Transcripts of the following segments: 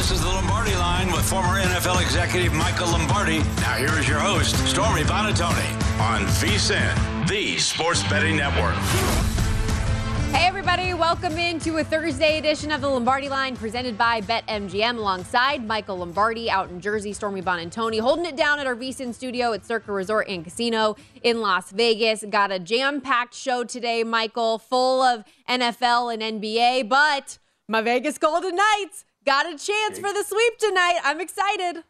This is the Lombardi line with former NFL executive Michael Lombardi. Now here is your host, Stormy Buonantony, on VSIN, the Sports Betting Network. Hey, everybody, welcome into a Thursday edition of the Lombardi Line presented by BetMGM alongside Michael Lombardi out in Jersey, Stormy Buonantony, holding it down at our VSIN studio at Circa Resort and Casino in Las Vegas. Got a jam packed show today, Michael, full of NFL and NBA, but my Vegas Golden Knights got a chance for the sweep tonight. I'm excited.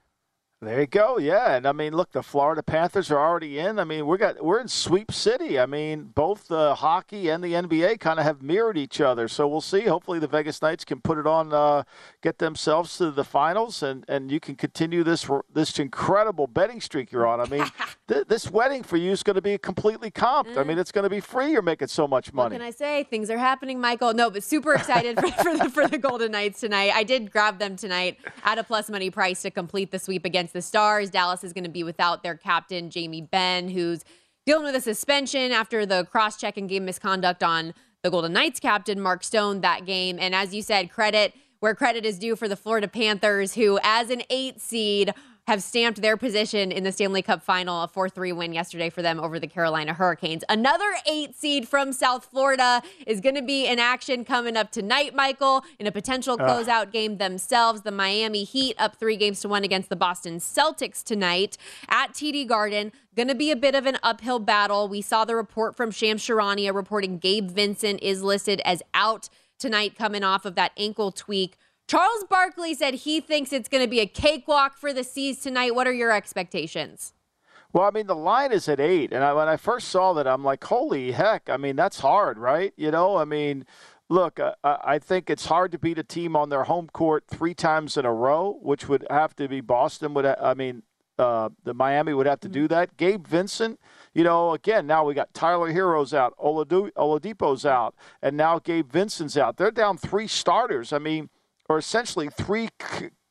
There you go. Yeah, and I mean, look, the Florida Panthers are already in. I mean, we got we're in sweep city. I mean, both the hockey and the NBA kind of have mirrored each other. So we'll see. Hopefully, the Vegas Knights can put it on, uh, get themselves to the finals, and, and you can continue this this incredible betting streak you're on. I mean, th- this wedding for you is going to be completely comped. I mean, it's going to be free. You're making so much money. What can I say? Things are happening, Michael. No, but super excited for, for, the, for the Golden Knights tonight. I did grab them tonight at a plus money price to complete the sweep against the Stars. Dallas is going to be without their captain, Jamie Benn, who's dealing with a suspension after the cross check and game misconduct on the Golden Knights captain, Mark Stone, that game. And as you said, credit where credit is due for the Florida Panthers, who, as an eight seed, have stamped their position in the Stanley Cup final, a 4 3 win yesterday for them over the Carolina Hurricanes. Another eight seed from South Florida is going to be in action coming up tonight, Michael, in a potential closeout uh. game themselves. The Miami Heat up three games to one against the Boston Celtics tonight at TD Garden. Going to be a bit of an uphill battle. We saw the report from Shams Charania reporting Gabe Vincent is listed as out tonight coming off of that ankle tweak Charles Barkley said he thinks it's going to be a cakewalk for the C's tonight. What are your expectations? Well, I mean, the line is at eight, and I, when I first saw that, I'm like, "Holy heck!" I mean, that's hard, right? You know, I mean, look, uh, I think it's hard to beat a team on their home court three times in a row, which would have to be Boston. Would I mean, uh, the Miami would have to do mm-hmm. that. Gabe Vincent, you know, again, now we got Tyler Herro's out, Oladipo's out, and now Gabe Vincent's out. They're down three starters. I mean are essentially three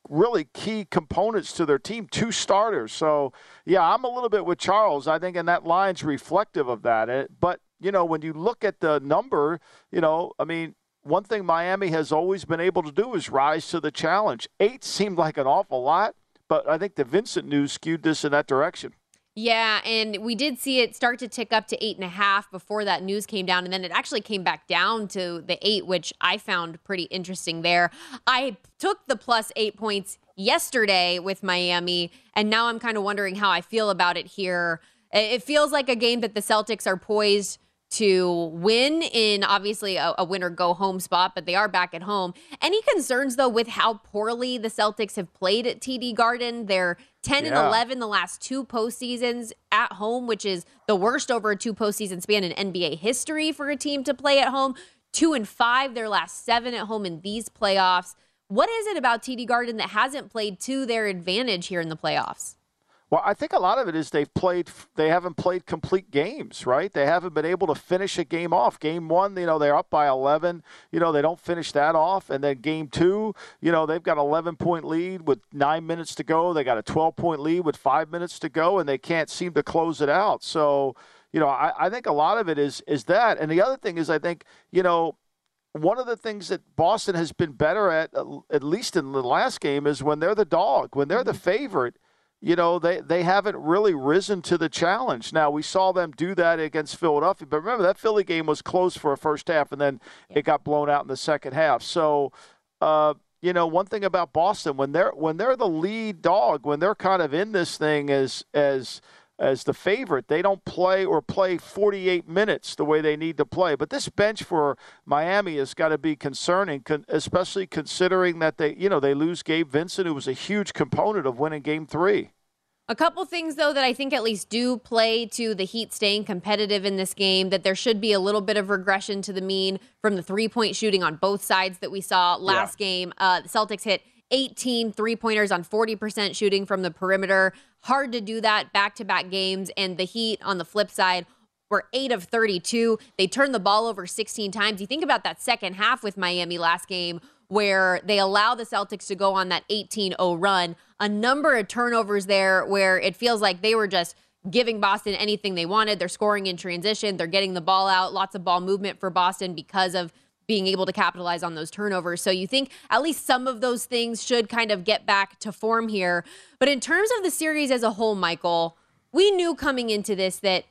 really key components to their team, two starters. So, yeah, I'm a little bit with Charles. I think, and that line's reflective of that. Eh, but, you know, when you look at the number, you know, I mean, one thing Miami has always been able to do is rise to the challenge. Eight seemed like an awful lot, but I think the Vincent news skewed this in that direction. Yeah, and we did see it start to tick up to eight and a half before that news came down, and then it actually came back down to the eight, which I found pretty interesting there. I took the plus eight points yesterday with Miami, and now I'm kind of wondering how I feel about it here. It feels like a game that the Celtics are poised to win in obviously a, a win or go home spot, but they are back at home. Any concerns though with how poorly the Celtics have played at TD Garden? They're 10 yeah. and 11 the last two postseasons at home, which is the worst over a two postseason span in NBA history for a team to play at home. Two and five their last seven at home in these playoffs. What is it about TD Garden that hasn't played to their advantage here in the playoffs? Well, I think a lot of it is they've played. They haven't played complete games, right? They haven't been able to finish a game off. Game one, you know, they're up by 11. You know, they don't finish that off, and then game two, you know, they've got 11 point lead with nine minutes to go. They got a 12 point lead with five minutes to go, and they can't seem to close it out. So, you know, I, I think a lot of it is is that. And the other thing is, I think, you know, one of the things that Boston has been better at, at least in the last game, is when they're the dog, when they're the mm-hmm. favorite. You know, they, they haven't really risen to the challenge. Now, we saw them do that against Philadelphia, but remember, that Philly game was close for a first half, and then it got blown out in the second half. So, uh, you know, one thing about Boston, when they're when they're the lead dog, when they're kind of in this thing as as – as the favorite. They don't play or play 48 minutes the way they need to play. But this bench for Miami has got to be concerning, especially considering that they, you know, they lose Gabe Vincent, who was a huge component of winning Game Three. A couple things, though, that I think at least do play to the Heat staying competitive in this game, that there should be a little bit of regression to the mean from the three point shooting on both sides that we saw last yeah. game. Uh, the Celtics hit 18 three pointers on 40% shooting from the perimeter. Hard to do that back to back games. And the Heat on the flip side were 8 of 32. They turned the ball over 16 times. You think about that second half with Miami last game where they allow the Celtics to go on that 18 0 run. A number of turnovers there where it feels like they were just giving Boston anything they wanted. They're scoring in transition, they're getting the ball out, lots of ball movement for Boston because of being able to capitalize on those turnovers. So you think at least some of those things should kind of get back to form here. But in terms of the series as a whole, Michael, we knew coming into this that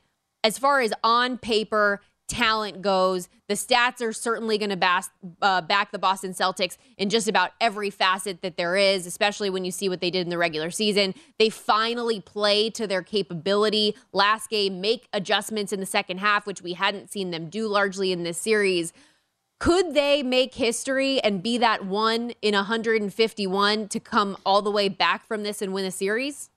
as far as on paper, talent goes, the stats are certainly going to bas- uh, back the Boston Celtics in just about every facet that there is, especially when you see what they did in the regular season. They finally play to their capability. Last game, make adjustments in the second half, which we hadn't seen them do largely in this series. Could they make history and be that one in 151 to come all the way back from this and win a series?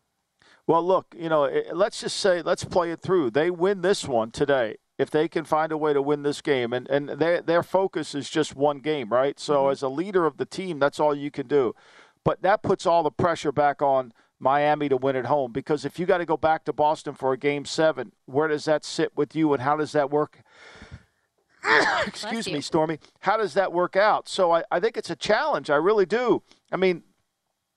Well, look, you know, let's just say, let's play it through. They win this one today. If they can find a way to win this game, and, and their, their focus is just one game, right? So, mm-hmm. as a leader of the team, that's all you can do. But that puts all the pressure back on Miami to win at home because if you got to go back to Boston for a game seven, where does that sit with you and how does that work? excuse me, Stormy. How does that work out? So I, I think it's a challenge. I really do. I mean,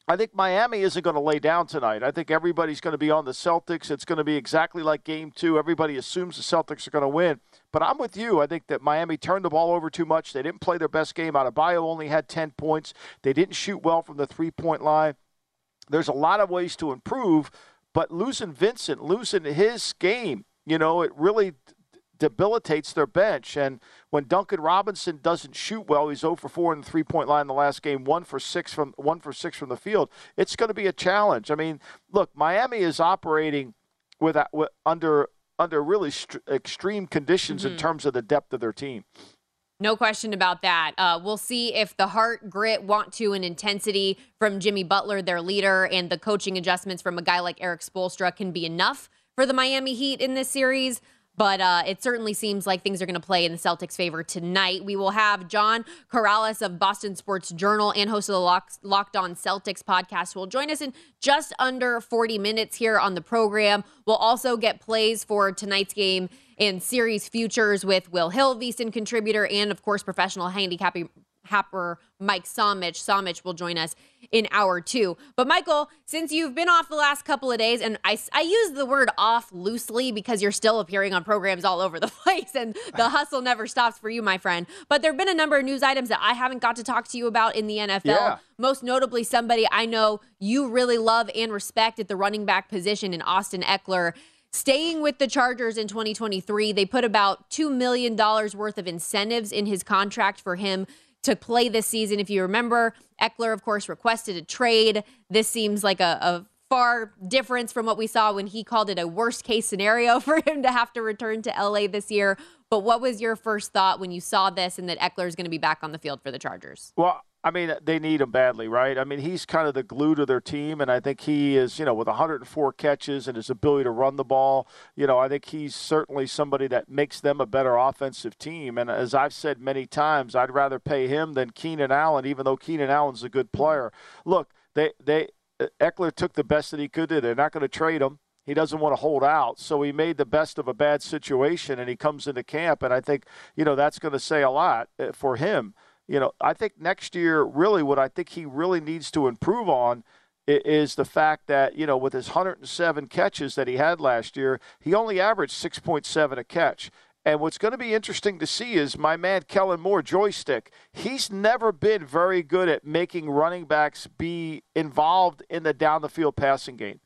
I think Miami isn't going to lay down tonight. I think everybody's going to be on the Celtics. It's going to be exactly like game two. Everybody assumes the Celtics are going to win. But I'm with you. I think that Miami turned the ball over too much. They didn't play their best game. Adebayo only had 10 points. They didn't shoot well from the three point line. There's a lot of ways to improve, but losing Vincent, losing his game, you know, it really debilitates their bench. And when Duncan Robinson doesn't shoot well, he's 0 for 4 in the three point line in the last game, one for six from one for six from the field. It's going to be a challenge. I mean, look, Miami is operating with, with under under really st- extreme conditions mm-hmm. in terms of the depth of their team. No question about that. Uh, we'll see if the heart, grit, want to, and intensity from Jimmy Butler, their leader, and the coaching adjustments from a guy like Erik Spoelstra can be enough for the Miami Heat in this series. But uh, it certainly seems like things are going to play in the Celtics' favor tonight. We will have John Karalis of Boston Sports Journal and host of the Locked, On Celtics podcast will join us in just under 40 minutes here on the program. We'll also get plays for tonight's game and series futures with Will Hill, VSiN contributor, and of course, professional handicapping Happer Mike Somich. Somich will join us in hour two. But Michael, since you've been off the last couple of days, and I, I use the word off loosely because you're still appearing on programs all over the place and the hustle never stops for you, my friend. But there have been a number of news items that I haven't got to talk to you about in the NFL. Yeah. Most notably, somebody I know you really love and respect at the running back position in Austin Ekeler Staying with the Chargers in 2023, they put about $2 million worth of incentives in his contract for him to play this season. If you remember, Ekeler, of course, requested a trade. This seems like a, a far difference from what we saw when he called it a worst case scenario for him to have to return to LA this year. But what was your first thought when you saw this and that Ekeler is going to be back on the field for the Chargers? Well, I mean, they need him badly, right? I mean, he's kind of the glue to their team, and I think he is, you know, with 104 catches and his ability to run the ball, you know, I think he's certainly somebody that makes them a better offensive team. And as I've said many times, I'd rather pay him than Keenan Allen, even though Keenan Allen's a good player. Look, they they Ekeler took the best that he could. Do. They're not going to trade him. He doesn't want to hold out, so he made the best of a bad situation, and he comes into camp, and I think you know that's going to say a lot uh, for him you know, I think next year, really, what I think he really needs to improve on is the fact that, you know, with his 107 catches that he had last year, he only averaged 6.7 a catch. And what's going to be interesting to see is my man Kellen Moore, joystick. He's never been very good at making running backs be involved in the down the field passing game.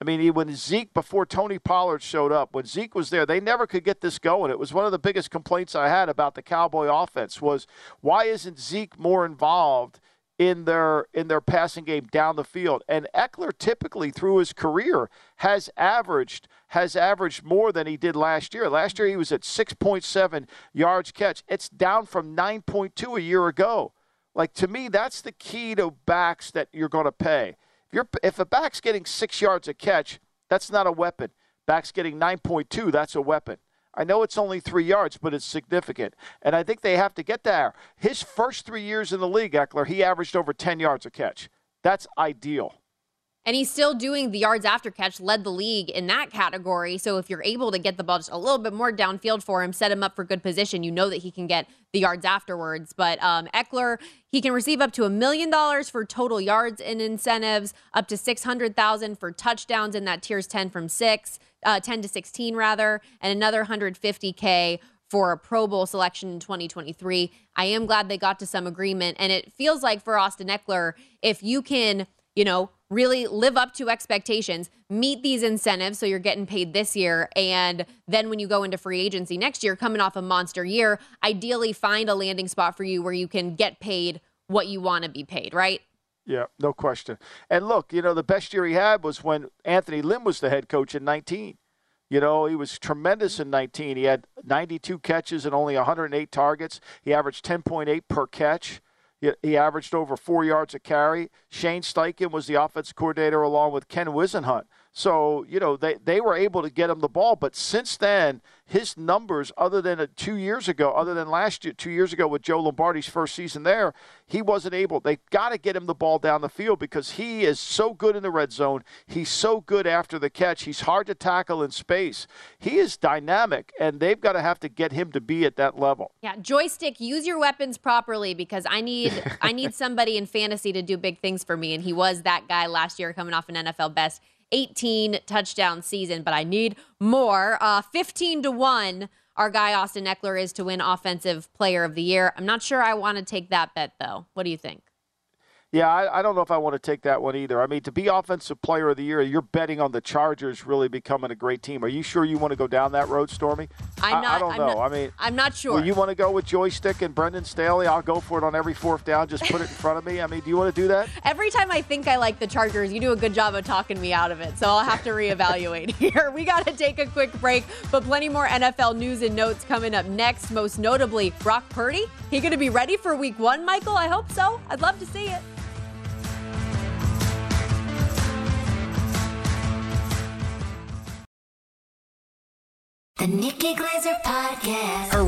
I mean, when Zeke, before Tony Pollard showed up, when Zeke was there, they never could get this going. It was one of the biggest complaints I had about the Cowboy offense was why isn't Zeke more involved in their in their passing game down the field. And Ekeler typically through his career has averaged has averaged more than he did last year. Last year he was at 6.7 yards catch. It's down from 9.2 a year ago. Like to me that's the key to backs that you're going to pay. You're if a back's getting 6 yards a catch, that's not a weapon. Back's getting 9.2, that's a weapon. I know it's only three yards, but it's significant. And I think they have to get there. His first three years in the league, Ekeler, he averaged over 10 yards a catch. That's ideal. And he's still doing the yards after catch, led the league in that category. So if you're able to get the ball just a little bit more downfield for him, set him up for good position, you know that he can get the yards afterwards. But um, Ekeler, he can receive up to a million dollars for total yards and incentives, up to six hundred thousand for touchdowns in that tiers ten from six, uh, ten to sixteen rather, and another hundred fifty k for a Pro Bowl selection in 2023. I am glad they got to some agreement, and it feels like for Austin Ekeler, if you can, you know really live up to expectations, meet these incentives so you're getting paid this year. And then when you go into free agency next year, coming off a monster year, ideally find a landing spot for you where you can get paid what you want to be paid, right? Yeah, no question. And look, you know, the best year he had was when Anthony Lynn was the head coach in 19. You know, he was tremendous in 19. He had 92 catches and only 108 targets. He averaged 10.8 per catch. He averaged over four yards a carry. Shane Steichen was the offense coordinator along with Ken Whisenhunt. So, you know, they, they were able to get him the ball. But since then, his numbers, other than uh, two years ago, other than last year, two years ago with Joe Lombardi's first season there, he wasn't able. They've got to get him the ball down the field because he is so good in the red zone. He's so good after the catch. He's hard to tackle in space. He is dynamic, and they've got to have to get him to be at that level. Yeah, joystick, use your weapons properly because I need I need somebody in fantasy to do big things for me, and he was that guy last year coming off an NFL best 18 touchdown season, but I need more. Uh, 15 to 1, our guy Austin Ekeler is to win Offensive Player of the Year. I'm not sure I want to take that bet, though. What do you think? Yeah, I, I, don't know if I want to take that one either. I mean, to be offensive player of the year, you're betting on the Chargers really becoming a great team. Are you sure you want to go down that road, Stormy? I'm not, I, I don't I'm know. Not, I mean, I'm not sure. Well, you want to go with joystick and Brandon Staley? I'll go for it on every fourth down. Just put it in front of me. I mean, do you want to do that? Every time I think I like the Chargers, you do a good job of talking me out of it. So I'll have to reevaluate here. We got to take a quick break, but plenty more NFL news and notes coming up next. Most notably, Brock Purdy. He going to be ready for Week One, Michael? I hope so. I'd love to see it. Nikki Glazer Podcast.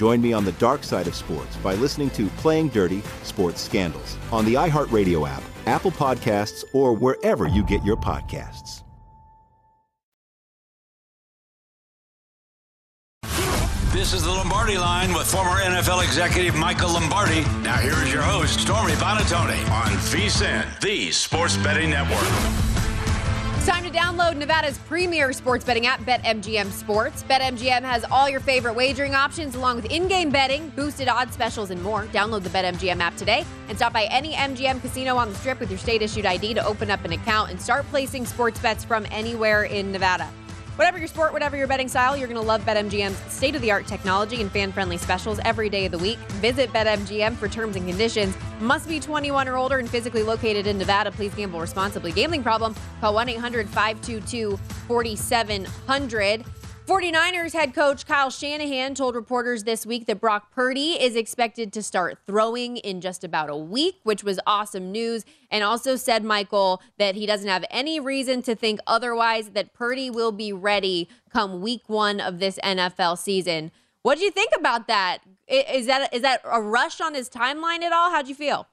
Join me on the dark side of sports by listening to Playing Dirty Sports Scandals on the iHeartRadio app, Apple Podcasts, or wherever you get your podcasts. This is the Lombardi line with former NFL executive Michael Lombardi. Now here is your host, Stormy Buonantony on VSIN, the sports betting network. To download Nevada's premier sports betting app, BetMGM Sports. BetMGM has all your favorite wagering options, along with in game betting, boosted odds specials, and more. Download the BetMGM app today and stop by any MGM casino on the strip with your state issued ID to open up an account and start placing sports bets from anywhere in Nevada. Whatever your sport, whatever your betting style, you're going to love BetMGM's state of the art technology and fan friendly specials every day of the week. Visit BetMGM for terms and conditions. Must be 21 or older and physically located in Nevada. Please gamble responsibly. Gambling problem? Call 1 800 522 4700. 49ers head coach Kyle Shanahan told reporters this week that Brock Purdy is expected to start throwing in just about a week, which was awesome news. And also said, Michael, that he doesn't have any reason to think otherwise, that Purdy will be ready come week one of this NFL season. What do you think about that? Is that is that a rush on his timeline at all? How'd you feel?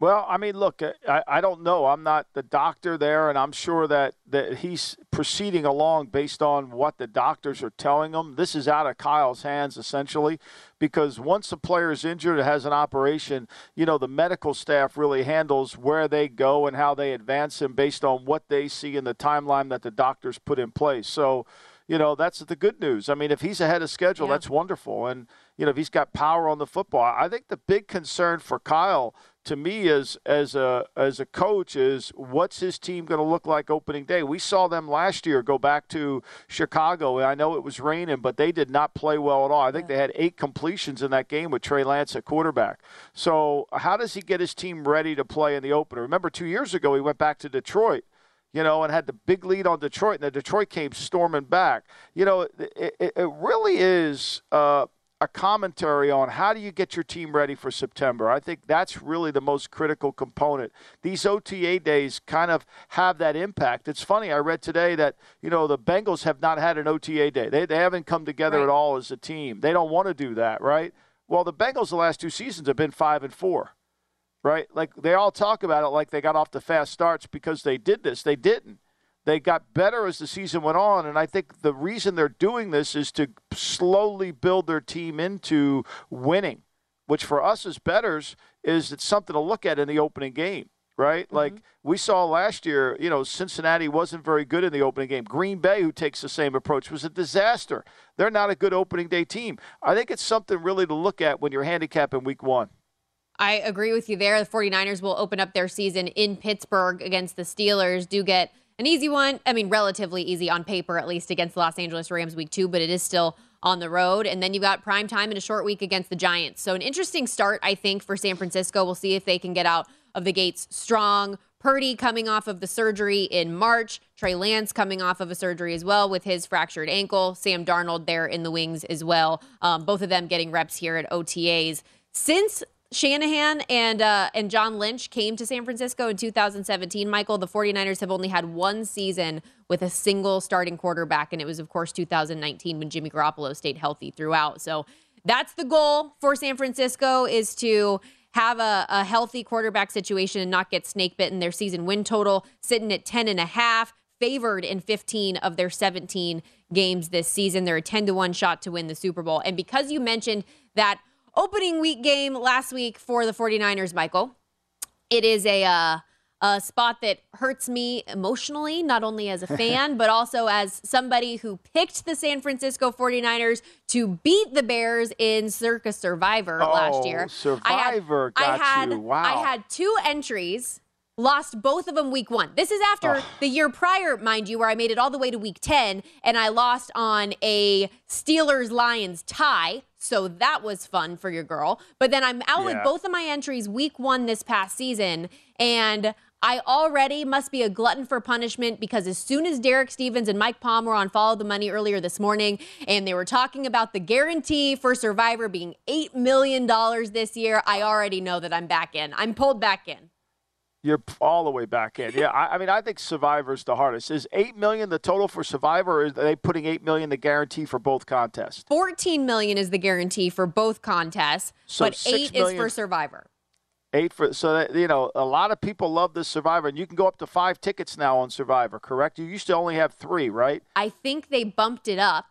Well, I mean, look, uh, I, I don't know. I'm not the doctor there, and I'm sure that, that he's proceeding along based on what the doctors are telling him. This is out of Kyle's hands, essentially, because once a player is injured or has an operation, you know, the medical staff really handles where they go and how they advance him based on what they see in the timeline that the doctors put in place. So, you know, that's the good news. I mean, if he's ahead of schedule, yeah. that's wonderful. And, you know, if he's got power on the football, I think the big concern for Kyle – to me as as a as a coach is what's his team going to look like opening day. We saw them last year go back to Chicago, and I know it was raining, but they did not play well at all. I think they had eight completions in that game with Trey Lance at quarterback. So how does he get his team ready to play in the opener? Remember, two years ago he went back to Detroit you know, and had the big lead on Detroit, and then Detroit came storming back. You know, it, it, it really is uh, a commentary on how do you get your team ready for September. I think that's really the most critical component. These OTA days kind of have that impact. It's funny, I read today that, you know, the Bengals have not had an OTA day. They, they haven't come together right. at all as a team. They don't want to do that, right? Well, the Bengals the last two seasons have been 5 and 4. Right? Like they all talk about it like they got off the fast starts because they did this. They didn't. They got better as the season went on, and I think the reason they're doing this is to slowly build their team into winning, which for us as betters is it's something to look at in the opening game, right? Mm-hmm. Like we saw last year, you know, Cincinnati wasn't very good in the opening game. Green Bay, who takes the same approach, was a disaster. They're not a good opening day team. I think it's something really to look at when you're handicapping week one. I agree with you there. The 49ers will open up their season in Pittsburgh against the Steelers. Do get an easy one. I mean, relatively easy on paper, at least against the Los Angeles Rams week two, but it is still on the road. And then you've got prime time in a short week against the Giants. So, an interesting start, I think, for San Francisco. We'll see if they can get out of the gates strong. Purdy coming off of the surgery in March. Trey Lance coming off of a surgery as well with his fractured ankle. Sam Darnold there in the wings as well. Um, both of them getting reps here at OTAs. Since Shanahan and uh, and John Lynch came to San Francisco in 2017. Michael, the 49ers have only had one season with a single starting quarterback, and it was, of course, 2019 when Jimmy Garoppolo stayed healthy throughout. So that's the goal for San Francisco is to have a, a healthy quarterback situation and not get snake bitten. Their season win total sitting at 10 and a half, favored in 15 of their 17 games this season. They're a 10 to 1 shot to win the Super Bowl. And because you mentioned that opening week game last week for the 49ers, Michael. It is a uh, a spot that hurts me emotionally, not only as a fan, but also as somebody who picked the San Francisco 49ers to beat the Bears in Circa Survivor oh, last year. Survivor I had, got I had, you. Wow. I had two entries lost both of them week one. This is after the year prior, mind you, where I made it all the way to week 10 and I lost on a Steelers Lions tie. So that was fun for your girl. But then I'm out yeah. with both of my entries week one this past season. And I already must be a glutton for punishment because as soon as Derek Stevens and Mike Palm were on Follow the Money earlier this morning and they were talking about the guarantee for Survivor being $8 million this year, I already know that I'm back in. I'm pulled back in. You're all the way back in. Yeah, I, I mean, I think Survivor's the hardest. Is eight million the total for Survivor, or are they putting eight million the guarantee for both contests? 14 million is the guarantee for both contests, So but six 8 is for Survivor. Eight for so that you know a lot of people love this Survivor, and you can go up to five tickets now on Survivor. Correct? You used to only have three, right? I think they bumped it up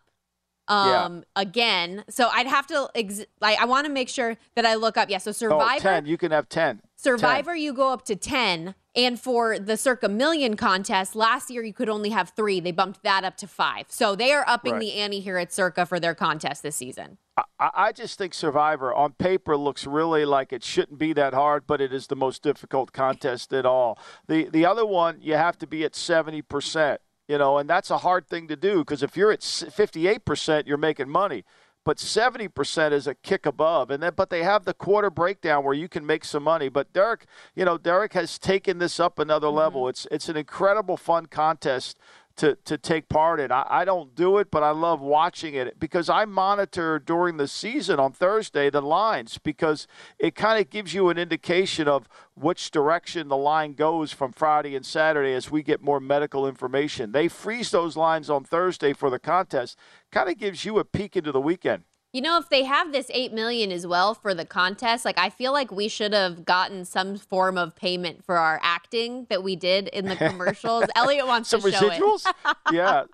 Yeah. um again. So I'd have to ex- like I want to make sure that I look up. Yeah, so Oh, Survivor 10. You can have ten. Survivor you go up to 10 and for the Circa Million contest last year you could only have 3. They bumped that up to 5. So they are upping Right. the ante here at Circa for their contest this season. I, I just think Survivor on paper looks really like it shouldn't be that hard, but it is the most difficult contest at all. The the other one you have to be at seventy percent, you know, and that's a hard thing to do because if you're at fifty eight percent, you're making money. But seventy percent is a kick above, and then but they have the quarter breakdown where you can make some money. But Derek, you know, Derek has taken this up another mm-hmm. level. It's it's an incredible fun contest to, to take part in. I, I don't do it, but I love watching it because I monitor during the season on Thursday the lines because it kind of gives you an indication of which direction the line goes from Friday and Saturday as we get more medical information. They freeze those lines on Thursday for the contest, kind of gives you a peek into the weekend. You know, if they have this 8 million as well for the contest, like I feel like we should have gotten some form of payment for our acting that we did in the commercials. Elliot wants Some to show residuals? it. yeah.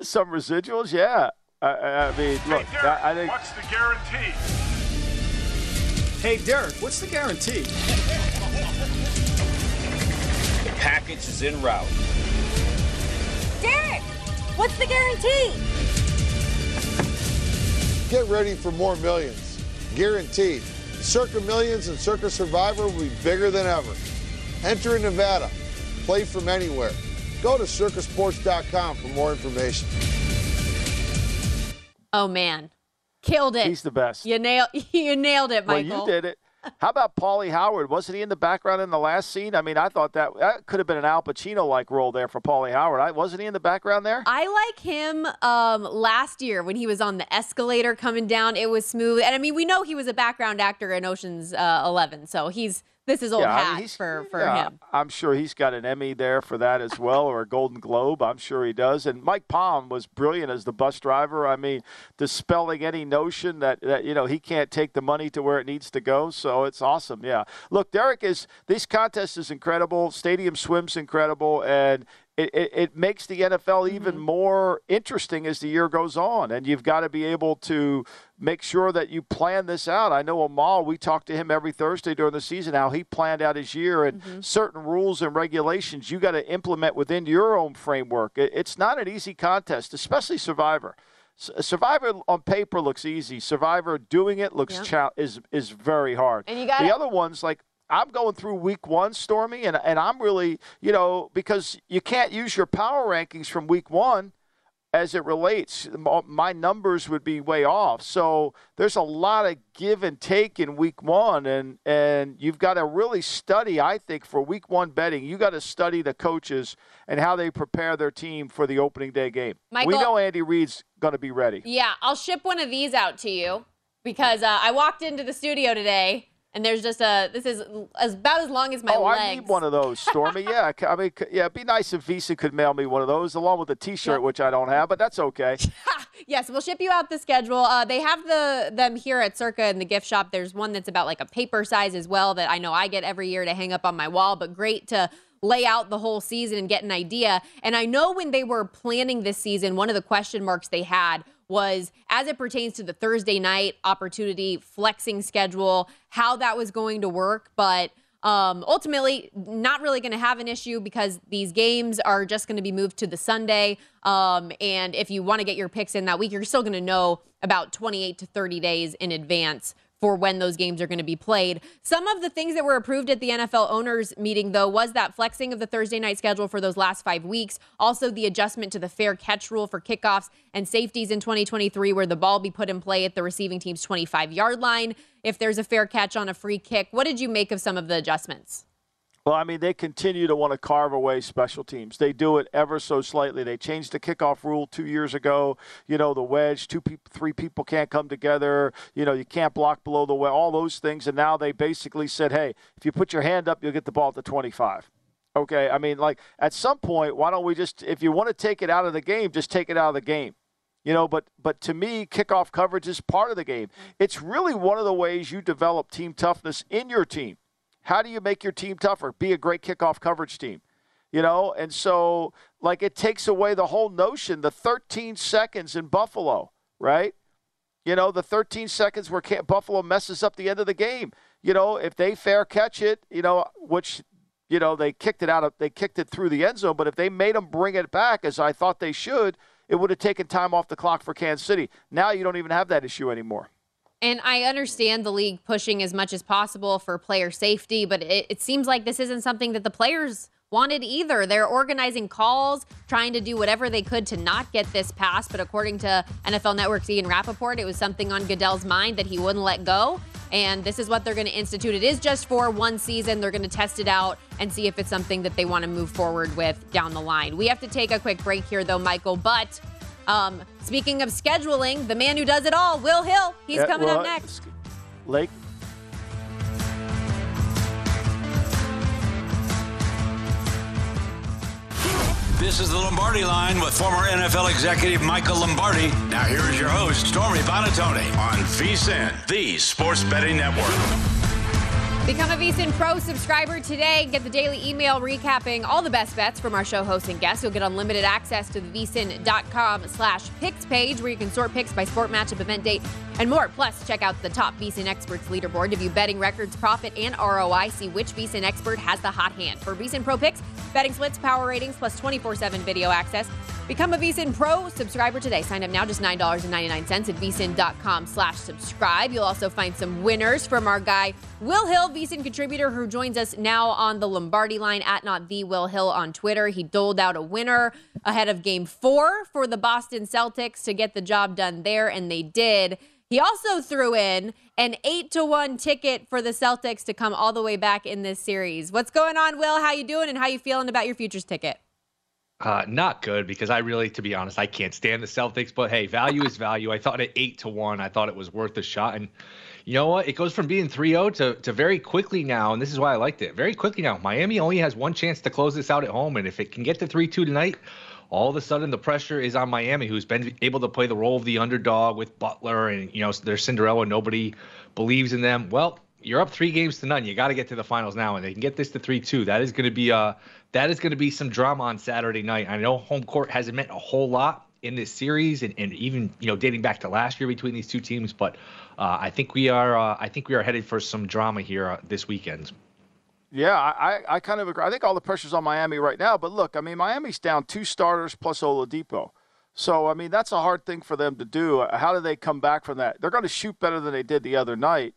Some residuals? Yeah. I, I I mean, look, I, I think. What's the guarantee? Hey, Derek, what's the guarantee? The package is en route. Derek, what's the guarantee? Get ready for more millions. Guaranteed. Circa Millions and Circa Survivor will be bigger than ever. Enter in Nevada. Play from anywhere. Go to circasports.com for more information. Oh man. Killed it. He's the best. You nailed you nailed it, Michael. Well, you did it. How about Paulie Howard? Wasn't he in the background in the last scene? I mean, I thought that that could have been an Al Pacino like role there for Paulie Howard. I, wasn't he in the background there? I like him um, last year when he was on the escalator coming down. It was smooth. And I mean, we know he was a background actor in Ocean's uh, 11. So he's this is old Yeah, I mean, hat he's- for, for Yeah, him. I'm sure he's got an Emmy there for that as well, or a Golden Globe. I'm sure he does. And Mike Palm was brilliant as the bus driver. I mean, dispelling any notion that, that you know he can't take the money to where it needs to go. So it's awesome. Yeah. Look, Derek is this contest is incredible. Stadium Swim's incredible, and it, it, it makes the NFL even mm-hmm. more interesting as the year goes on. And you've got to be able to make sure that you plan this out. I know Amal, we talk to him every Thursday during the season, how he planned out his year and mm-hmm. certain rules and regulations you got to implement within your own framework. It, it's not an easy contest, especially Survivor. Survivor on paper looks easy. Survivor doing it looks Yeah. is is very hard. And you gotta- the other ones like I'm going through week one, Stormy, and, and I'm really, you know, because you can't use your power rankings from week one as it relates. My numbers would be way off. So there's a lot of give and take in week one, and, and you've got to really study, I think, for week one betting. You got to study the coaches and how they prepare their team for the opening day game. we know Andy Reid's going to be ready. Yeah, I'll ship one of these out to you because uh, I walked into the studio today and there's just a this is as, about as long as my oh, legs. I need one of those, Stormy. yeah, I mean, yeah, it'd be nice if Visa could mail me one of those along with a T-shirt, which I don't have, but that's okay. Yes, we'll ship you out the schedule. Uh, they have the them here at Circa in the gift shop. There's one that's about like a paper size as well that I know I get every year to hang up on my wall, but great to lay out the whole season and get an idea. And I know when they were planning this season, one of the question marks they had was as it pertains to the Thursday night opportunity flexing schedule, how that was going to work, but um, ultimately, not really going to have an issue because these games are just going to be moved to the Sunday. Um, and if you want to get your picks in that week, you're still going to know about 28 to 30 days in advance for when those games are going to be played. Some of the things that were approved at the NFL owners meeting, though, was that flexing of the Thursday night schedule for those last five weeks. Also, the adjustment to the fair catch rule for kickoffs and safeties in 2023, where the ball be put in play at the receiving team's 25 yard line if there's a fair catch on a free kick. What did you make of some of the adjustments? Well, I mean, they continue to want to carve away special teams. They do it ever so slightly. They changed the kickoff rule two years ago. You know, the wedge, two people, three people can't come together. You know, you can't block below the wedge, all those things. And now they basically said, hey, if you put your hand up, you'll get the ball at the 25. Okay, I mean, like at some point, why don't we just, if you want to take it out of the game, just take it out of the game. You know, but but to me, kickoff coverage is part of the game. It's really one of the ways you develop team toughness in your team. How do you make your team tougher? Be a great kickoff coverage team. You know, and so like it takes away the whole notion, the 13 seconds in Buffalo, right? You know, the 13 seconds where Buffalo messes up the end of the game. You know, if they fair catch it, you know, which you know they kicked it out of they kicked it through the end zone, but if they made them bring it back as I thought they should, it would have taken time off the clock for Kansas City. Now you don't even have that issue anymore. And I understand the league pushing as much as possible for player safety, but it, it, seems like this isn't something that the players wanted either. They're organizing calls, trying to do whatever they could to not get this passed. But according to NFL Network's Ian Rapoport, it was something on Goodell's mind that he wouldn't let go. And this is what they're going to institute. It is just for one season. They're going to test it out and see if it's something that they want to move forward with down the line. We have to take a quick break here, though, Michael. But um, speaking of scheduling, the man who does it all, Will Hill, he's yeah, coming well, up next. Lake. This is the Lombardi line with former NFL executive Michael Lombardi. Now here is your host, Stormy Buonantony on VSIN, the Sports Betting Network. Become a VSIN Pro subscriber today. Get the daily email recapping all the best bets from our show hosts and guests. You'll get unlimited access to the VSIN.com slash picks page where you can sort picks by sport matchup, event date, and more. Plus, check out the top VSIN experts leaderboard to view betting records, profit, and ROI. See which VSIN expert has the hot hand. For VSIN Pro picks, betting splits, power ratings, plus 24-7 video access. Become a VSIN Pro subscriber today. Sign up now, just $9.99 at VSIN.com slash subscribe. You'll also find some winners from our guy, Will Hill, VSIN contributor, who joins us now on the Lombardi line at not the Will Hill on Twitter. He doled out a winner ahead of game four for the Boston Celtics to get the job done there, and they did. He also threw in an eight to one ticket for the Celtics to come all the way back in this series. What's going on, Will? How you doing, and how you feeling about your futures ticket? Uh, not good because I really, to be honest, I can't stand the Celtics. But hey, value is value. I thought at eight to one, I thought it was worth a shot. And you know what? It goes from being 3-0 to, to very quickly now, and this is why I liked it. Very quickly now, Miami only has one chance to close this out at home, and if it can get to 3-2 tonight, all of a sudden the pressure is on Miami, who's been able to play the role of the underdog with Butler, and you know they're Cinderella. Nobody believes in them. Well, you're up three games to none. You got to get to the finals now, and they can get this to three two. That is going to be uh that is going to be some drama on Saturday night. I know home court hasn't meant a whole lot in this series, and, and even you know dating back to last year between these two teams, but uh, I think we are uh, I think we are headed for some drama here uh, this weekend. Yeah, I, I kind of agree. I think all the pressure's on Miami right now. But look, I mean, Miami's down two starters plus Oladipo. So, I mean, that's a hard thing for them to do. How do they come back from that? They're going to shoot better than they did the other night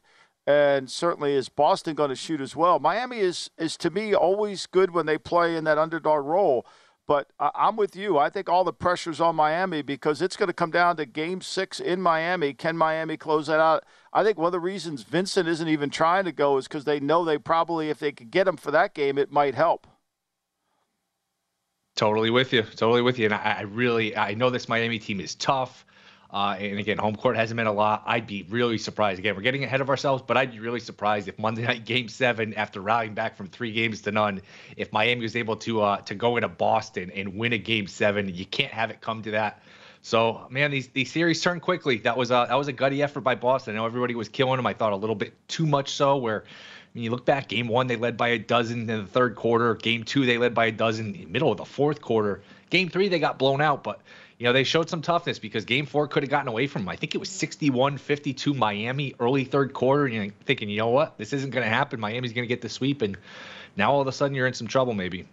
and certainly is Boston going to shoot as well. Miami is is to me always good when they play in that underdog role. But I'm with you. I think all the pressure's on Miami because it's going to come down to game six in Miami. Can Miami close that out? I think one of the reasons Vincent isn't even trying to go is because they know they probably, if they could get him for that game, it might help. Totally with you. Totally with you. And I, I really, I know this Miami team is tough. Uh, and again, home court hasn't meant a lot. I'd be really surprised. Again, we're getting ahead of ourselves, but I'd be really surprised if Monday night Game Seven, after rallying back from three games to none, if Miami was able to uh, to go into Boston and win a Game Seven. You can't have it come to that. So, man, these these series turn quickly. That was a that was a gutty effort by Boston. I know everybody was killing them. I thought a little bit too much so. Where when you look back, Game One they led by a dozen in the third quarter. Game Two they led by a dozen in the middle of the fourth quarter. Game Three they got blown out, but you know, they showed some toughness because game four could have gotten away from them. I think it was 61 52 Miami early third quarter. And you're thinking, you know what? This isn't going to happen. Miami's going to get the sweep. And now all of a sudden you're in some trouble, maybe.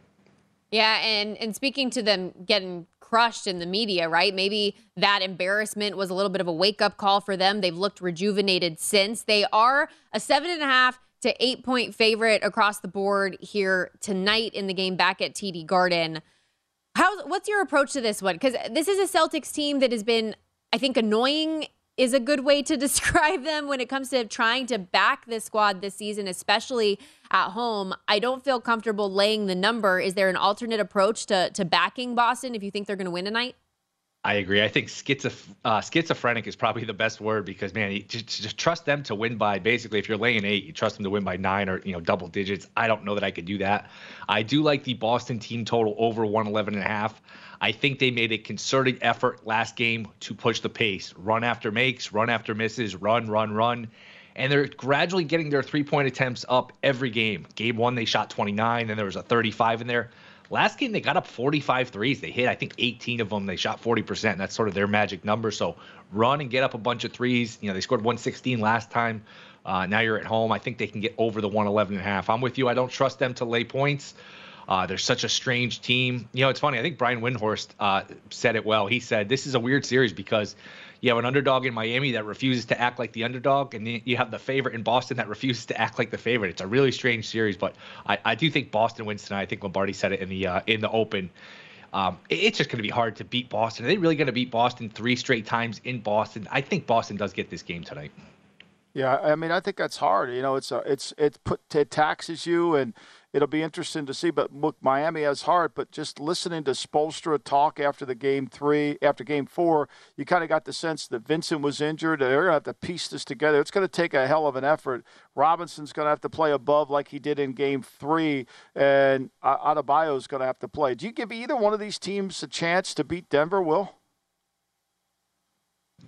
Yeah. And, and speaking to them getting crushed in the media, right? Maybe that embarrassment was a little bit of a wake up call for them. They've looked rejuvenated since. They are a seven and a half to eight point favorite across the board here tonight in the game back at TD Garden. How what's your approach to this one? Because this is a Celtics team that has been, I think, annoying is a good way to describe them when it comes to trying to back this squad this season, especially at home. I don't feel comfortable laying the number. Is there an alternate approach to to backing Boston if you think they're going to win tonight? I agree. I think uh, schizophrenic is probably the best word because man, just, just, trust them to win by basically if you're laying eight, you trust them to win by nine or you know double digits. I don't know that I could do that. I do like the Boston team total over 111 and a half. I think they made a concerted effort last game to push the pace, run after makes, run after misses, run, run, run. And they're gradually getting their three point attempts up every game. Game one, they shot 29, and there was a 35 in there. Last game, they got up 45 threes. They hit, I think, 18 of them. They shot 40%. That's sort of their magic number. So run and get up a bunch of threes. You know, they scored 116 last time. Uh, now you're at home. I think they can get over the 111 and a half. I'm with you. I don't trust them to lay points. Uh, they're such a strange team. You know, it's funny. I think Brian Windhorst uh, said it well. He said this is a weird series because you have an underdog in Miami that refuses to act like the underdog, and you have the favorite in Boston that refuses to act like the favorite. It's a really strange series, but I, I do think Boston wins tonight. I think Lombardi said it in the uh, in the Open. Um, it's just going to be hard to beat Boston. Are they really going to beat Boston three straight times in Boston? I think Boston does get this game tonight. Yeah, I mean, I think that's hard. You know, it's a, it's it put it taxes you, and it'll be interesting to see. But look, Miami has heart. But just listening to Spoelstra talk after the game three, after game four, you kind of got the sense that Vincent was injured. They're going to have to piece this together. It's going to take a hell of an effort. Robinson's going to have to play above like he did in game three, and Adebayo's going to have to play. Do you give either one of these teams a chance to beat Denver, Will?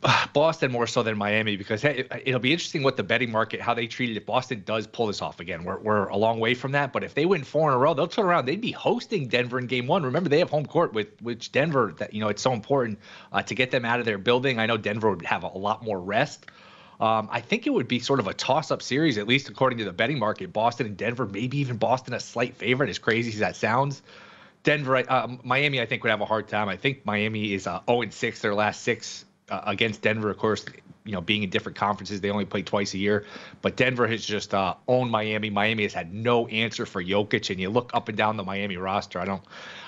Boston more so than Miami because hey, it'll be interesting what the betting market how they treat it if Boston does pull this off again. We're we're a long way from that, but if they win four in a row, they'll turn around. They'd be hosting Denver in Game One. Remember, they have home court with which Denver that you know it's so important uh, to get them out of their building. I know Denver would have a, a lot more rest. Um, I think it would be sort of a toss-up series, at least according to the betting market. Boston and Denver, maybe even Boston a slight favorite. As crazy as that sounds, Denver, uh, Miami, I think would have a hard time. I think Miami is uh, 0 6 their last six uh, against Denver, of course, you know, being in different conferences, they only play twice a year. But Denver has just uh, owned Miami. Miami has had no answer for Jokic, and you look up and down the Miami roster. I don't,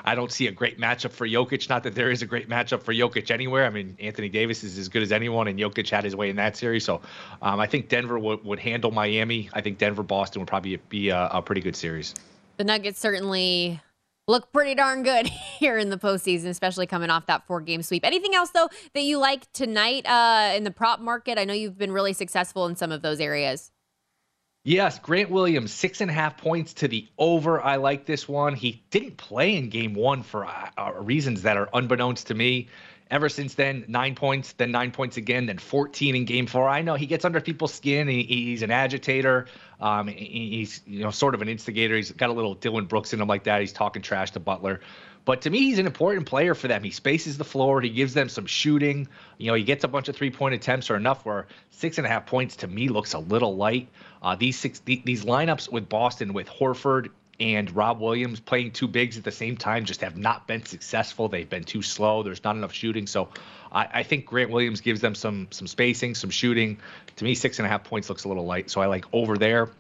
I don't see a great matchup for Jokic. Not that there is a great matchup for Jokic anywhere. I mean, Anthony Davis is as good as anyone, and Jokic had his way in that series. So, um, I think Denver would, would handle Miami. I think Denver Boston would probably be a, a pretty good series. The Nuggets certainly look pretty darn good here in the postseason, especially coming off that four game sweep. Anything else, though, that you like tonight uh, in the prop market? I know you've been really successful in some of those areas. Yes, Grant Williams, six and a half points to the over. I like this one. He didn't play in game one for uh, uh reasons that are unbeknownst to me. Ever since then, nine points, then nine points again, then 14 in game four. I know he gets under people's skin. He, he's an agitator. Um, he's you know sort of an instigator. He's got a little Dillon Brooks in him like that. He's talking trash to Butler. But to me, he's an important player for them. He spaces the floor. He gives them some shooting. You know, he gets a bunch of three point attempts or enough where six and a half points to me looks a little light. Uh, these six these lineups with Boston with Horford and Rob Williams playing two bigs at the same time just have not been successful. They've been too slow. There's not enough shooting. So I, I, think Grant Williams gives them some some spacing, some shooting. To me, six and a half points looks a little light. So I like over there.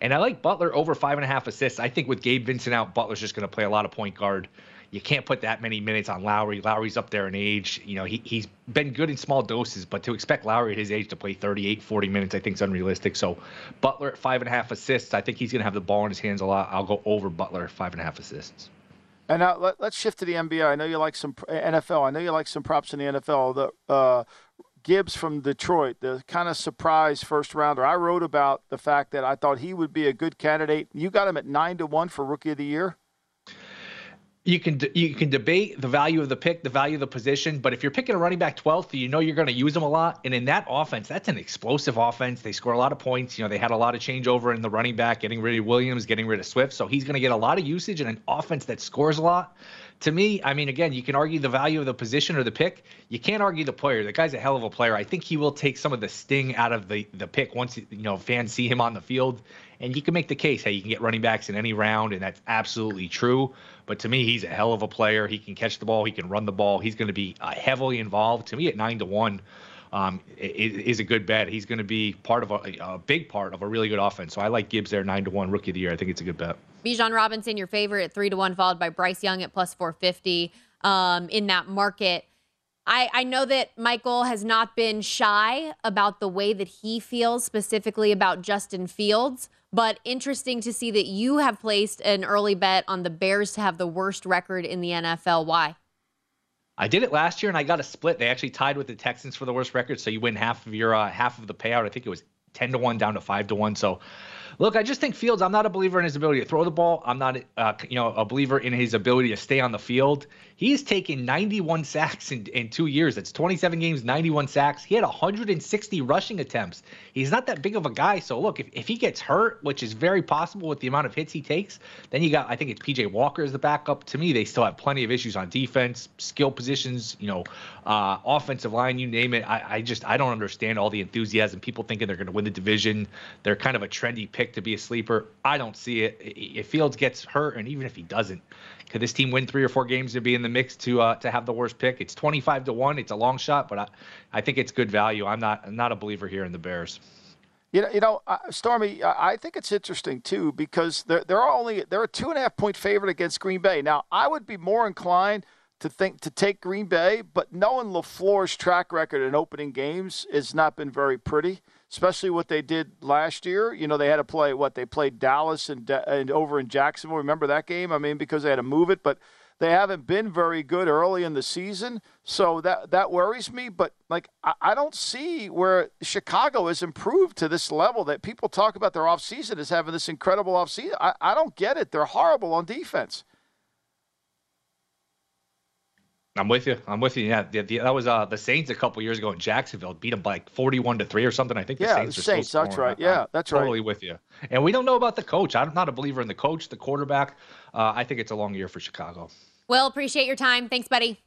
And I like Butler over five and a half assists. I think with Gabe Vincent out, Butler's just going to play a lot of point guard you can't put that many minutes on Lowry. Lowry's up there in age. You know, he, he's been good in small doses, but to expect Lowry at his age to play 38, 40 minutes, I think is unrealistic. So Butler at five and a half assists. I think he's going to have the ball in his hands a lot. I'll go over Butler at five and a half assists. And now let, us shift to the NBA. I know you like some NFL. I know you like some props in the NFL. The uh, Gibbs from Detroit, the kind of surprise first rounder. I wrote about the fact that I thought he would be a good candidate. You got him at nine to one for Rookie of the Year you can you can debate the value of the pick, the value of the position, but if you're picking a running back 12th, you know you're going to use them a lot. And in that offense, that's an explosive offense. They score a lot of points. You know they had a lot of changeover in the running back, getting rid of Williams, getting rid of Swift, so he's going to get a lot of usage in an offense that scores a lot. To me, I mean, again, you can argue the value of the position or the pick. You can't argue the player. The guy's a hell of a player. I think he will take some of the sting out of the the pick once you know fans see him on the field and you can make the case, hey, you can get running backs in any round, and that's absolutely true. But to me, he's a hell of a player. He can catch the ball, he can run the ball. He's going to be uh, heavily involved. To me, at nine to one, um, is, a good bet. He's going to be part of a, a, big part of a really good offense. So I like Gibbs there, nine to one, rookie of the year. I think it's a good bet. Bijan Robinson, your favorite at three to one, followed by Bryce Young at plus four fifty. Um, in that market, I, I know that Michael has not been shy about the way that he feels specifically about Justin Fields, but interesting to see that you have placed an early bet on the Bears to have the worst record in the NFL. Why? I did it last year and I got a split. They actually tied with the Texans for the worst record, so you win half of your uh, half of the payout. I think it was 10 to 1 down to 5 to 1. So Look, I just think Fields. I'm not a believer in his ability to throw the ball. I'm not, uh, you know, a believer in his ability to stay on the field. He's taken 91 sacks in, in two years. That's 27 games, 91 sacks. He had 160 rushing attempts. He's not that big of a guy. So look, if, if he gets hurt, which is very possible with the amount of hits he takes, then you got. I think it's PJ Walker as the backup. To me, they still have plenty of issues on defense, skill positions, you know, uh, offensive line, you name it. I, I just I don't understand all the enthusiasm. People thinking they're going to win the division. They're kind of a trendy pick to be a sleeper. I don't see it. If Fields gets hurt, and even if he doesn't, could this team win three or four games to be in the mix to uh, to have the worst pick? It's 25 to one. It's a long shot, but I, I think it's good value. I'm not I'm not a believer here in the Bears. You know, you know, uh, Stormy. I think it's interesting too because they're they're only they're a two and a half point favorite against Green Bay. Now, I would be more inclined to think to take Green Bay, but knowing LaFleur's track record in opening games has not been very pretty especially what they did last year. You know, they had to play what they played Dallas and, and over in Jacksonville. Remember that game? I mean, because they had to move it, but they haven't been very good early in the season, so that that worries me. But like, I, I don't see where Chicago has improved to this level that people talk about their offseason as having this incredible offseason. I, I don't get it. They're horrible on defense. I'm with you. I'm with you. Yeah, the, the, that was uh, the Saints a couple years ago in Jacksonville beat them by like 41 to three or something. I think the yeah, Saints the are Saints. That's right. Yeah, that's right. Totally with you. And we don't know about the coach. I'm not a believer in the coach, the quarterback. Uh, I think it's a long year for Chicago. Will, appreciate your time. Thanks, buddy.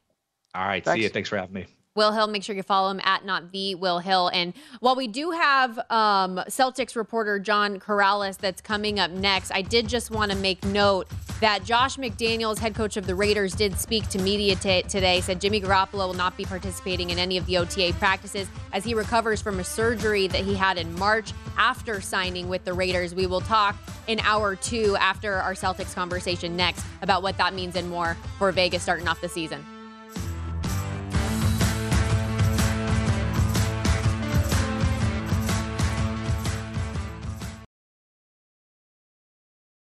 All right. Thanks. See you. Thanks for having me. Will Hill. Make sure you follow him at not the Will Hill. And while we do have um, Celtics reporter John Karalis that's coming up next, I did just want to make note that Josh McDaniels, head coach of the Raiders, did speak to media t- today. Said Jimmy Garoppolo will not be participating in any of the OTA practices as he recovers from a surgery that he had in March after signing with the Raiders. We will talk in hour two after our Celtics conversation next about what that means and more for Vegas starting off the season.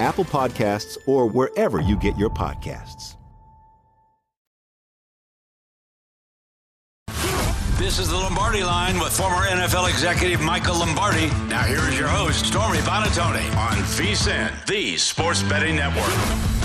Apple Podcasts, or wherever you get your podcasts. This is the Lombardi line with former NFL executive Michael Lombardi. Now, here is your host, Stormy Buonantony, on VSiN, the Sports Betting Network.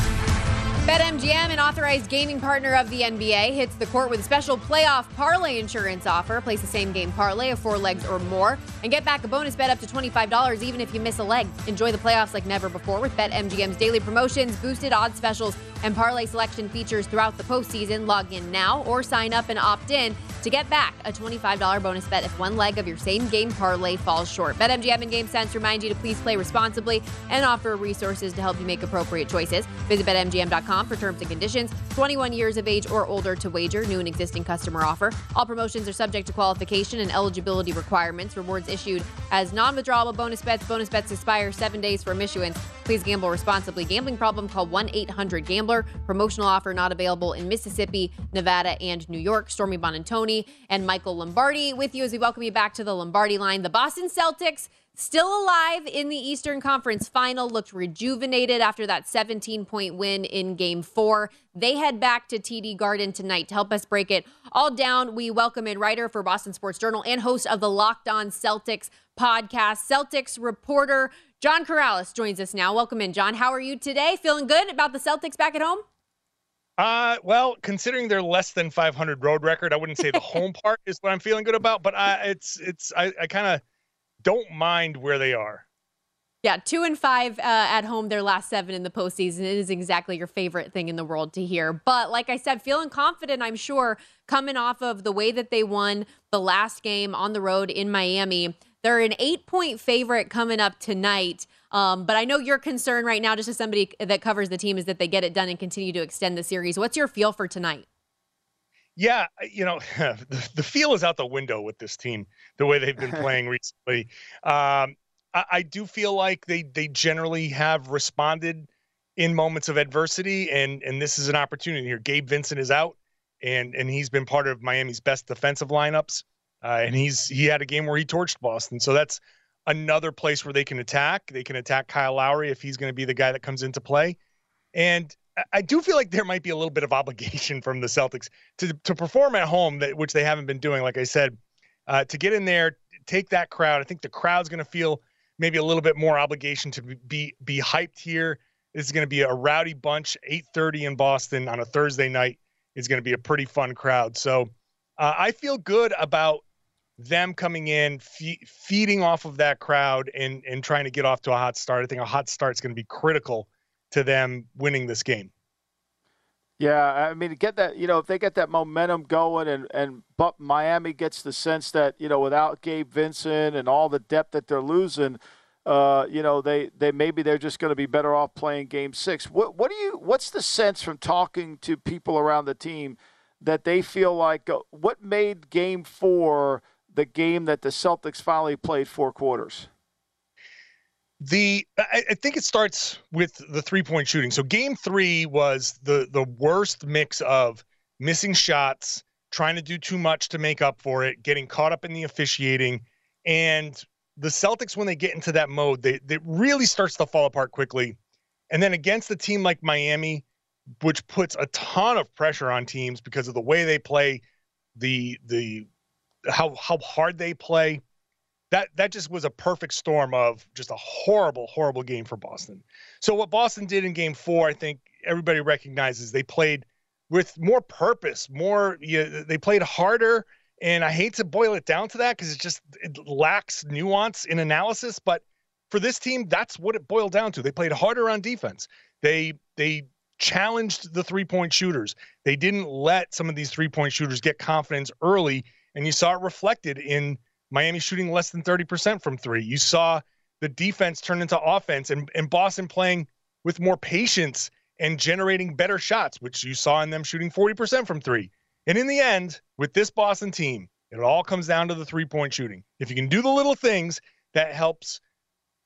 BetMGM, an authorized gaming partner of the NBA, hits the court with a special playoff parlay insurance offer. Place the same game parlay of four legs or more and get back a bonus bet up to $25 even if you miss a leg. Enjoy the playoffs like never before with BetMGM's daily promotions, boosted odds specials, and parlay selection features throughout the postseason. Log in now or sign up and opt in to get back a $25 bonus bet if one leg of your same game parlay falls short. BetMGM and GameSense remind you to please play responsibly and offer resources to help you make appropriate choices. Visit BetMGM.com for terms and conditions. 21 years of age or older to wager. New and existing customer offer. All promotions are subject to qualification and eligibility requirements. Rewards issued as non-withdrawable bonus bets. Bonus bets expire seven days from issuance. Please gamble responsibly. Gambling problem? Call 1-800-GAMBLER. Promotional offer not available in Mississippi, Nevada, and New York. Stormy Buonantony and Michael Lombardi with you as we welcome you back to the Lombardi line. The Boston Celtics still alive in the Eastern Conference final, looked rejuvenated after that 17 point win in game four. They head back to TD Garden tonight to help us break it all down. We welcome in writer for Boston Sports Journal and host of the Locked On Celtics podcast, Celtics reporter John Karalis joins us now. Welcome in, John. How are you today? Feeling good about the Celtics back at home? Uh, well, considering their less than 500 road record, I wouldn't say the home part is what I'm feeling good about, but I, it's it's I, I kind of don't mind where they are. Yeah, two and five uh, at home, their last seven in the postseason. It is exactly your favorite thing in the world to hear. But like I said, feeling confident, I'm sure, coming off of the way that they won the last game on the road in Miami. They're an eight point favorite coming up tonight. Um, but I know your concern right now, just as somebody that covers the team, is that they get it done and continue to extend the series. What's your feel for tonight? Yeah, you know, the, the feel is out the window with this team, the way they've been playing recently. Um, I, I do feel like they they generally have responded in moments of adversity, and and this is an opportunity here. Gabe Vincent is out, and and he's been part of Miami's best defensive lineups, uh, and he's he had a game where he torched Boston, so that's another place where they can attack. They can attack Kyle Lowry if he's going to be the guy that comes into play, and I do feel like there might be a little bit of obligation from the Celtics to to perform at home, that which they haven't been doing. Like I said, uh, to get in there, take that crowd. I think the crowd's going to feel maybe a little bit more obligation to be be hyped here. This is going to be a rowdy bunch. 8:30 in Boston on a Thursday night is going to be a pretty fun crowd. So uh, I feel good about them coming in, fe- feeding off of that crowd, and and trying to get off to a hot start. I think a hot start is going to be critical to them winning this game. Yeah, I mean, get that, you know, if they get that momentum going and, and but Miami gets the sense that, you know, without Gabe Vincent and all the depth that they're losing, uh, you know, they, they maybe they're just going to be better off playing game six. What, what do you, what's the sense from talking to people around the team that they feel like, uh, what made game four the game that the Celtics finally played four quarters? The I, I, think it starts with the three point shooting. So game three was the the worst mix of missing shots, trying to do too much to make up for it, getting caught up in the officiating, and the Celtics when they get into that mode, they it really starts to fall apart quickly. And then against a team like Miami, which puts a ton of pressure on teams because of the way they play, the the how how hard they play that that just was a perfect storm of just a horrible, horrible game for Boston. So what Boston did in Game Four, I think everybody recognizes they played with more purpose, more. You know, they played harder, and I hate to boil it down to that because it just it lacks nuance in analysis. But for this team, that's what it boiled down to. They played harder on defense. They they challenged the three point shooters. They didn't let some of these three point shooters get confidence early, and you saw it reflected in Miami shooting less than 30% from three. You saw the defense turn into offense and, and Boston playing with more patience and generating better shots, which you saw in them shooting 40% from three. And in the end, with this Boston team, it all comes down to the three point shooting. If you can do the little things, that helps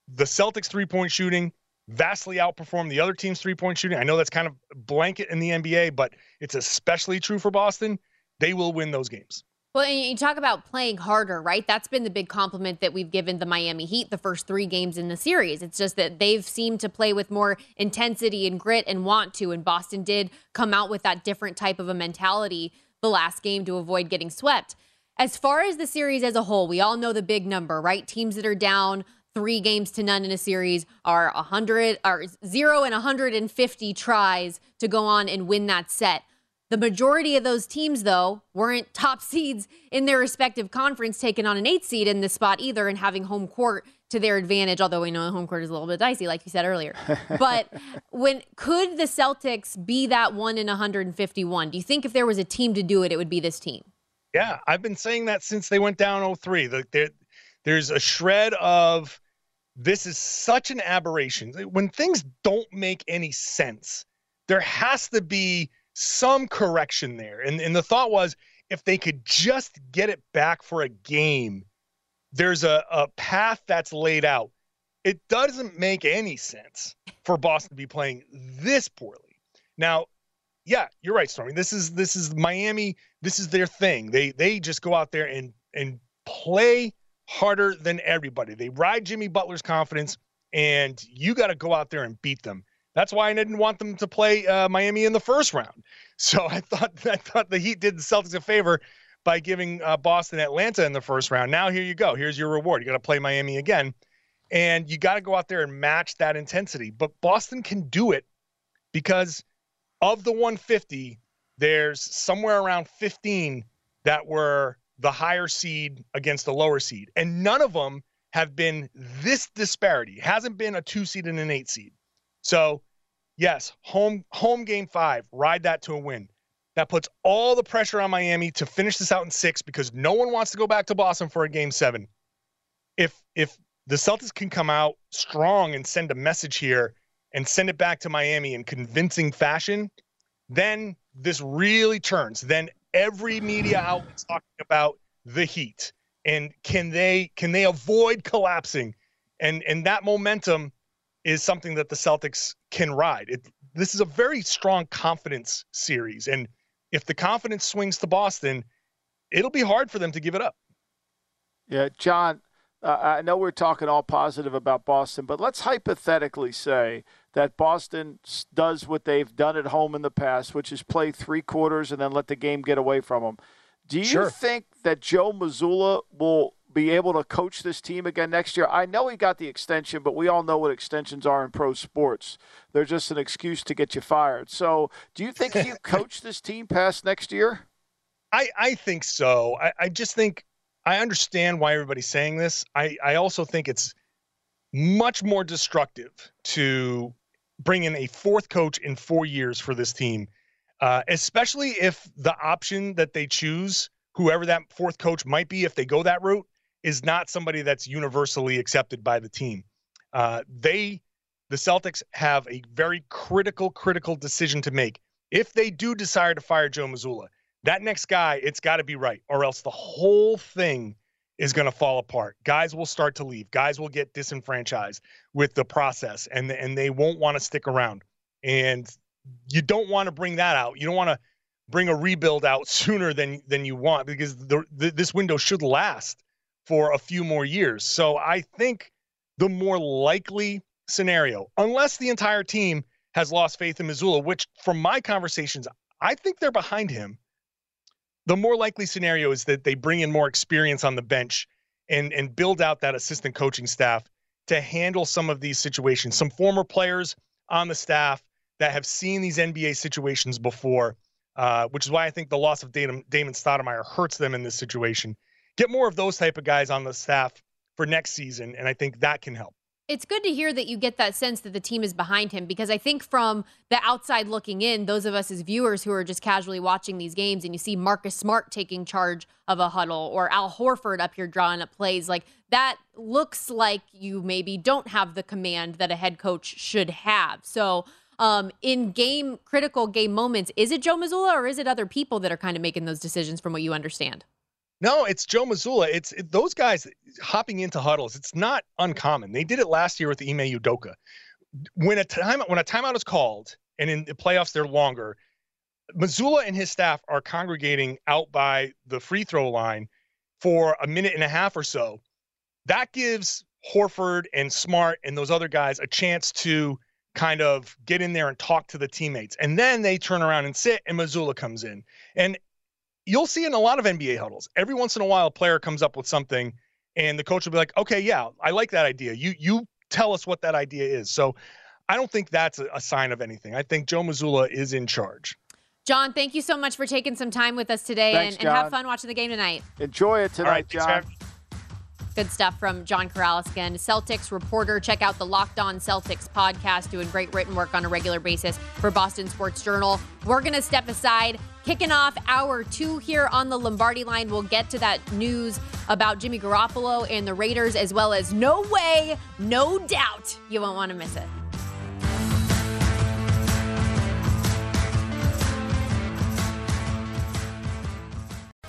the Celtics three point shooting vastly outperform the other team's three point shooting. I know that's kind of blanket in the NBA, but it's especially true for Boston. They will win those games. Well, and you talk about playing harder, right? That's been the big compliment that we've given the Miami Heat the first three games in the series. It's just that they've seemed to play with more intensity and grit and want to. And Boston did come out with that different type of a mentality the last game to avoid getting swept. As far as the series as a whole, we all know the big number, right? Teams that are down three games to none in a series are 100 are 0 and 150 tries to go on and win that set. The majority of those teams, though, weren't top seeds in their respective conference, taking on an eight seed in this spot either, and having home court to their advantage. Although we know home court is a little bit dicey, like you said earlier. but when could the Celtics be that one in 151? Do you think if there was a team to do it, it would be this team? Yeah, I've been saying that since they went down 03. The, there, there's a shred of this is such an aberration. When things don't make any sense, there has to be some correction there. And, and the thought was if they could just get it back for a game, there's a, a path that's laid out. It doesn't make any sense for Boston to be playing this poorly. Now, yeah, you're right, Stormy. This is this is Miami. This is their thing. They they just go out there and and play harder than everybody. They ride Jimmy Butler's confidence, and you got to go out there and beat them. That's why I didn't want them to play uh, Miami in the first round. So I thought I thought the Heat did the Celtics a favor by giving uh, Boston Atlanta in the first round. Now here you go. Here's your reward. You got to play Miami again, and you got to go out there and match that intensity. But Boston can do it because of the 150, there's somewhere around 15 that were the higher seed against the lower seed, and none of them have been this disparity. It hasn't been a two seed and an eight seed. So, yes, home home game five, ride that to a win. That puts all the pressure on Miami to finish this out in six because no one wants to go back to Boston for a game seven. If if the Celtics can come out strong and send a message here and send it back to Miami in convincing fashion, then this really turns. Then every media outlet's talking about the Heat and can they can they avoid collapsing? And and that momentum is something that the Celtics can ride. It, this is a very strong confidence series. And if the confidence swings to Boston, it'll be hard for them to give it up. Yeah, John, uh, I know we're talking all positive about Boston, but let's hypothetically say that Boston does what they've done at home in the past, which is play three quarters and then let the game get away from them. Do you sure. think that Joe Mazzulla will be able to coach this team again next year? I know he got the extension, but we all know what extensions are in pro sports. They're just an excuse to get you fired. So, do you think he coach this team past next year? I, I think so. I, I just think I understand why everybody's saying this. I, I also think it's much more destructive to bring in a fourth coach in four years for this team, uh, especially if the option that they choose, whoever that fourth coach might be, if they go that route, is not somebody that's universally accepted by the team. Uh, they, the Celtics, have a very critical, critical decision to make. If they do decide to fire Joe Mazzulla, that next guy, it's got to be right, or else the whole thing is going to fall apart. Guys will start to leave. Guys will get disenfranchised with the process, and and they won't want to stick around. And you don't want to bring that out. You don't want to bring a rebuild out sooner than than you want because the, the, this window should last for a few more years. So I think the more likely scenario, unless the entire team has lost faith in Mazzulla, which from my conversations, I think they're behind him. The more likely scenario is that they bring in more experience on the bench and and build out that assistant coaching staff to handle some of these situations. Some former players on the staff that have seen these NBA situations before, uh, which is why I think the loss of Damon, Damon Stoudemire hurts them in this situation get more of those type of guys on the staff for next season, and I think that can help. It's good to hear that you get that sense that the team is behind him because I think from the outside looking in, those of us as viewers who are just casually watching these games and you see Marcus Smart taking charge of a huddle or Al Horford up here drawing up plays, like that looks like you maybe don't have the command that a head coach should have. So, um, in game critical game moments, is it Joe Mazzulla or is it other people that are kind of making those decisions from what you understand? No, it's Joe Mazzulla. It's it, those guys hopping into huddles. It's not uncommon. They did it last year with Ime Udoka. When a time when a timeout is called, and in the playoffs they're longer, Mazzulla and his staff are congregating out by the free throw line for a minute and a half or so. That gives Horford and Smart and those other guys a chance to kind of get in there and talk to the teammates. And then they turn around and sit, and Mazzulla comes in. And you'll see in a lot of NBA huddles. Every once in a while, a player comes up with something, and the coach will be like, "Okay, yeah, I like that idea. You you tell us what that idea is." So, I don't think that's a, a sign of anything. I think Joe Mazzulla is in charge. John, thank you so much for taking some time with us today Thanks, and, and have fun watching the game tonight. Enjoy it tonight, All right, thanks, John. man. Good stuff from John Karalis again, Celtics reporter. Check out the Locked On Celtics podcast, doing great written work on a regular basis for Boston Sports Journal. We're going to step aside, kicking off hour two here on the Lombardi line. We'll get to that news about Jimmy Garoppolo and the Raiders, as well as no way, no doubt you won't want to miss it.